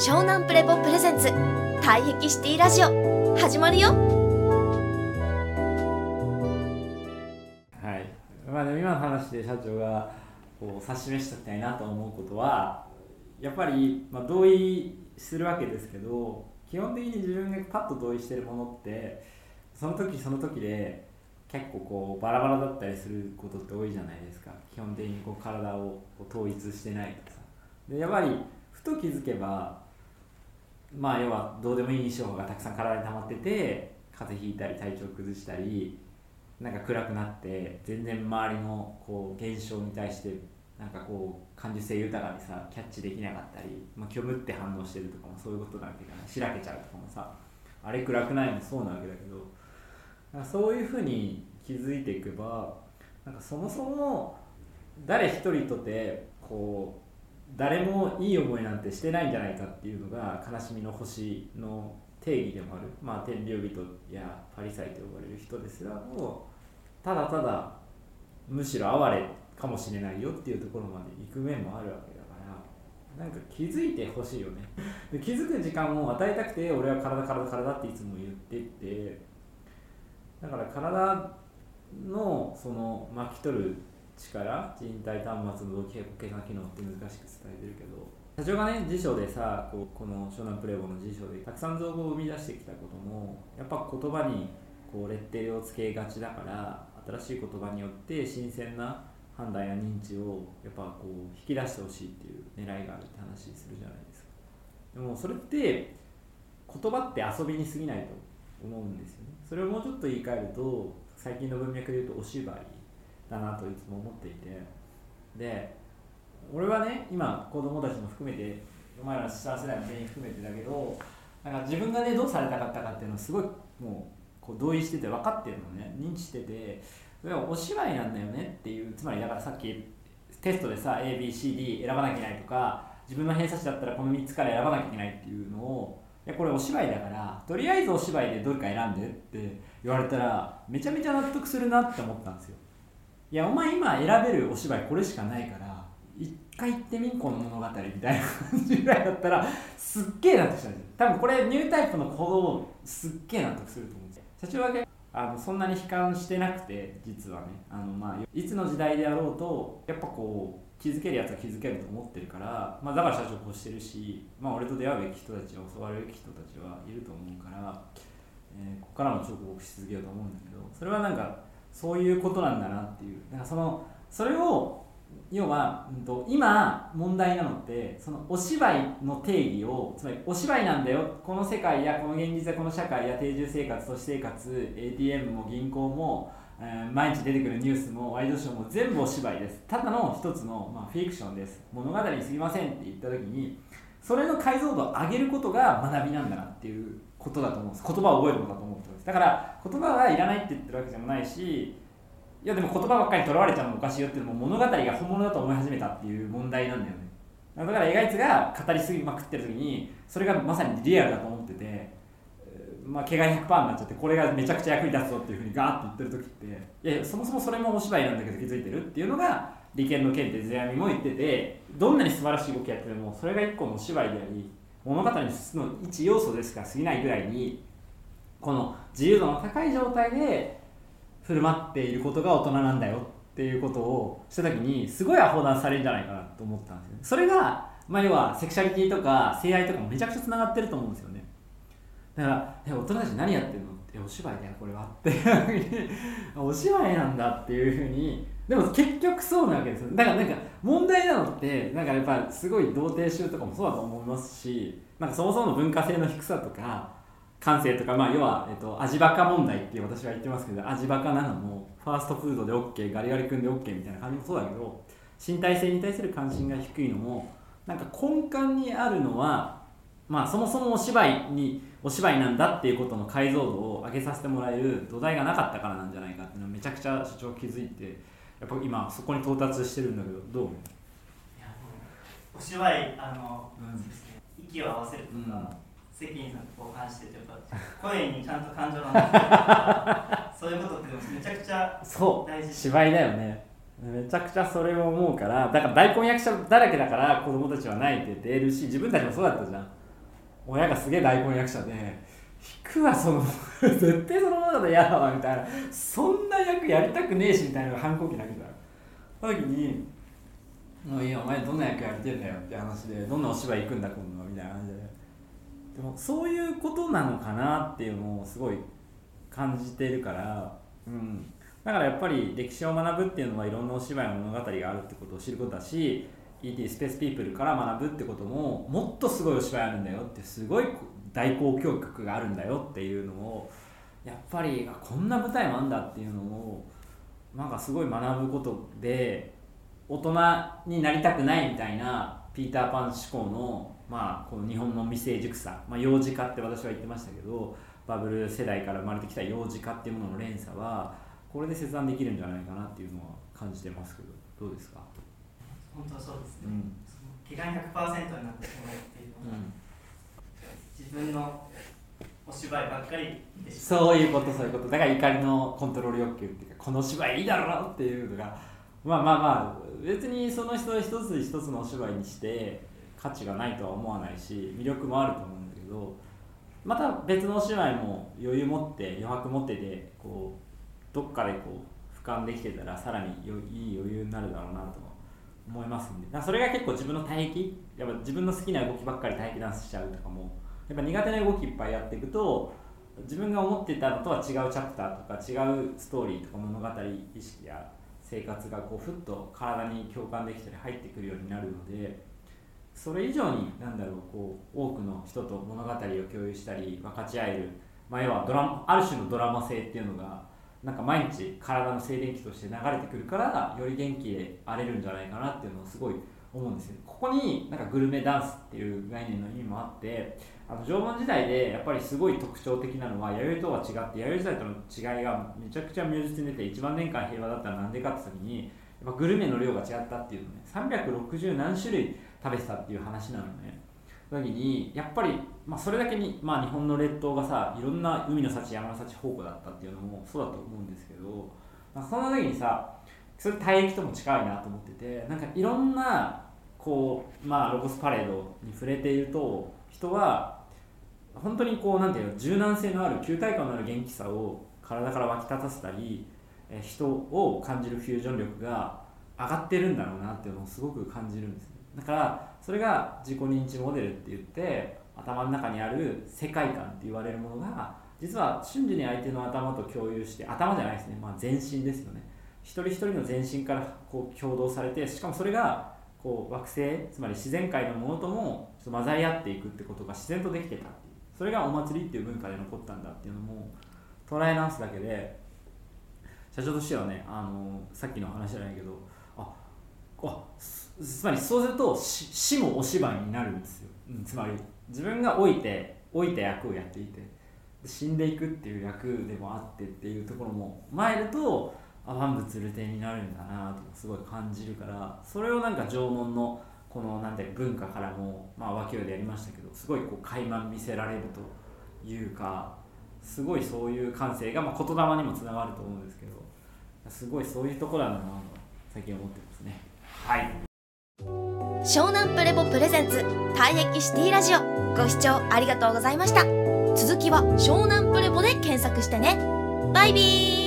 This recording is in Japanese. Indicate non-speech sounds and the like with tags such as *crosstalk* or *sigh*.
湘南プレポプレゼンツ。退癖シティラジオ。始まるよ。はい。まあ、でも今の話で社長がこう指し示しておきたいなと思うことはやっぱり、まあ、同意するわけですけど基本的に自分がパッと同意してるものってその時その時で結構こうバラバラだったりすることって多いじゃないですか。基本的にこう体をこう統一してないとさ。でやっぱりふと気づけばまあ要はどうでもいい印象がたくさん体に溜まってて風邪ひいたり体調崩したりなんか暗くなって全然周りのこう現象に対してなんかこう感受性豊かにさキャッチできなかったり、まあ、虚無って反応してるとかもそういうことなわけじゃない。しらけちゃうとかもさあれ暗くないもそうなわけだけどなんかそういうふうに気づいていけばなんかそもそも誰一人とてこう誰もいい思いなんてしてないんじゃないかっていうのが悲しみの星の定義でもある、まあ、天領人やパリサイと呼ばれる人ですらもただただむしろ哀れかもしれないよっていうところまで行く面もあるわけだからなんか気づいてほしいよね。*laughs* で気づく時間を与えたくて俺は体体体っていつも言ってってだから体のその巻き取る力人体端末の動き計算機能って難しく伝えてるけど。社長がね辞書でさこうこの湘南プレボの辞書でたくさん造語を生み出してきたこともやっぱ言葉にこうレッテルをつけがちだから新しい言葉によって新鮮な判断や認知をやっぱこう引き出してほしいっていう狙いがあるって話するじゃないですか。でもそれって言葉って遊びに過ぎないと思うんですよね。それをもうちょっと言い換えると最近の文脈で言うとお芝居。だなといつも思っていて。で俺はね今子供たちも含めてお前らの下世代の全員含めてだけどなんか自分がねどうされたかったかっていうのをすごいもうこう同意してて分かってるのね。認知しててそれはお芝居なんだよねっていうつまりだからさっきテストでさ ABCD 選ばなきゃいけないとか自分の偏差値だったらこの3つから選ばなきゃいけないっていうのをいやこれお芝居だからとりあえずお芝居でどれか選んでって言われたらめちゃめちゃ納得するなって思ったんですよ。いやお前今選べるお芝居これしかないから一回行ってみんこの物語みたいな感じぐらいだったらすっげえ納得したんですよ。多分これニュータイプの行動すっげえ納得すると思うんですよ。社長はあのそんなに悲観してなくて実はね。あの、まあ、いつの時代であろうとやっぱこう気づけるやつは気づけると思ってるから、まあ、だから社長こうしてるし、まあ、俺と出会うべき人たちは教わるべき人たちはいると思うから、えー、ここからも彫刻し続けようと思うんだけどそれはなんかそういうことなんだなっていう。なんかそのそれを要は、うん、と今問題なのってそのお芝居の定義をつまりお芝居なんだよ。この世界やこの現実やこの社会や定住生活都市生活 ATM も銀行も、えー、毎日出てくるニュースもワイドショーも全部お芝居です。ただの一つの、まあ、フィクションです。物語にすぎませんって言った時にそれの解像度を上げることが学びなんだなっていうことだと思うんです。言葉を覚えることだと思うんです。だから言葉はいらないって言ってるわけでもないしいやでも言葉ばっかりとらわれちゃうのもおかしいよっていうのも物語が本物だと思い始めたっていう問題なんだよね。だから映画いつが語りすぎまくってる時にそれがまさにリアルだと思っててまあ、怪我100%になっちゃってこれがめちゃくちゃ役に立つぞっていうふうにガーッと言ってる時っていやそもそもそれもお芝居なんだけど気づいてるっていうのが利権の件って世阿弥も言っててどんなに素晴らしい動きやっててもそれが一個のお芝居であり物語に進む一要素ですか過ぎないぐらいにこの自由度の高い状態で振る舞っていることが大人なんだよっていうことをした時にすごいアホなされるんじゃないかなと思ったんですよ、ね、それが、まあ、要はセクシャリティとか性愛とかもめちゃくちゃつながってると思うんですよね。だから「大人たち何やってるの?」って「お芝居だよこれは」って *laughs* お芝居なんだっていうふうにでも結局そうなわけですよ。だからなんか問題なのってなんかやっぱすごい童貞臭とかもそうだと思いますしなんかそもそもの文化性の低さとか感性とか、まあ、要は、えっと、味バカ問題って私は言ってますけど味バカなのもファーストフードで OK ガリガリ君で OK みたいな感じもそうだけど身体性に対する関心が低いのもなんか根幹にあるのは、まあ、そもそもお芝居にお芝居なんだっていうことの解像度を上げさせてもらえる土台がなかったからなんじゃないかっていうのはめちゃくちゃ社長気づいてやっぱ今そこに到達してるんだけどどう思う？お芝居あの、うん、息を合わせるとか、うん。責任さんと交換しててやっぱ声にちゃんと感情がそういうことってめちゃくちゃ大事芝居だよね。めちゃくちゃそれを思うからだから大根役者だらけだから子供たちは泣いててるし自分たちもそうだったじゃん。親がすげえ大根役者で引くはその *laughs* 絶対そのままだと嫌だわみたいな。そんな役やりたくねえしみたいなのが反抗期投げたその時に「もういいよお前どんな役やりてんだよ」って話で「どんなお芝居行くんだ今度は」みたいな感じで。でもそういうことなのかなっていうのをすごい感じてるからうん。だからやっぱり歴史を学ぶっていうのはいろんなお芝居の物語があるってことを知ることだし ET スペースピープルから学ぶってことももっとすごいお芝居あるんだよってすごい大交響曲があるんだよっていうのをやっぱりあこんな舞台もあんだっていうのをなんかすごい学ぶことで大人になりたくないみたいなピーター・パン思考の,、まあこの日本の未成熟さ、まあ、幼児化って私は言ってましたけどバブル世代から生まれてきた幼児化っていうものの連鎖はこれで切断できるんじゃないかなっていうのは感じてますけどどうですか、本当そうですね、うん。その気概100%になってしまうっていうのが、自分のお芝居ばっかり見てしまうそういうことそういうこと。だから怒りのコントロール欲求っていうかこの芝居いいだろうなっていうのがまあまあまあ別にその人一つ一つのお芝居にして価値がないとは思わないし魅力もあると思うんだけどまた別のお芝居も余裕持って余白持っててこうどっかでこう俯瞰できてたらさらによいい余裕になるだろうなと思いますんでそれが結構自分の帯域やっぱ自分の好きな動きばっかり帯域ダンスしちゃうとかもやっぱ苦手な動きいっぱいやっていくと自分が思ってたのとは違うチャプターとか違うストーリーとか物語意識や生活がこうふっと体に共感できたり入ってくるようになるのでそれ以上に何だろうこう多くの人と物語を共有したり分かち合える、まあ、要はドラある種のドラマ性っていうのがなんか毎日体の静電気として流れてくるからより元気で荒れるんじゃないかなっていうのをすごい思うんですよここになんかグルメダンスっていう概念の意味もあってあの縄文時代でやっぱりすごい特徴的なのは弥生とは違って弥生時代との違いがめちゃくちゃ如実に出て1万年間平和だったらなんでかって時にやっぱグルメの量が違ったっていうのね360何種類食べてたっていう話なのね。時にやっぱり、まあ、それだけに、まあ、日本の列島がさいろんな海の幸山の幸宝庫だったっていうのもそうだと思うんですけど、まあ、そんな時にさそれ体液とも近いなと思っててなんかいろんなこう、まあ、ロゴスパレードに触れていると人は本当にこうなんていうの柔軟性のある球体感のある元気さを体から湧き立たせたり人を感じるフュージョン力が上がってるんだろうなっていうのをすごく感じるんですねだからそれが自己認知モデルって言って頭の中にある世界観って言われるものが実は瞬時に相手の頭と共有して頭じゃないですね、まあ、全身ですよね一人一人の全身からこう共同されてしかもそれがこう惑星つまり自然界のものともちょっと混ざり合っていくってことが自然とできてたっていう。それがお祭りっていう文化で残ったんだっていうのも捉え直すだけで社長としてはねあのさっきの話じゃないけどああつまりそうすると死死もお芝居になるんですよ、うん、つまり自分が老いて老いた役をやっていて死んでいくっていう役でもあってっていうところも前るとあ万物流転になるんだなとすごい感じるからそれをなんか縄文のこのなんて文化からも、まあ、脇でやりましたけどすごいこう垣間見せられるというかすごいそういう感性が、まあ、言霊にもつながると思うんですけどすごいそういうところなんだなと最近思ってますね。はい。湘南プレボプレゼンツ退役シティラジオ。ご視聴ありがとうございました。続きは湘南プレボで検索してね。バイビー。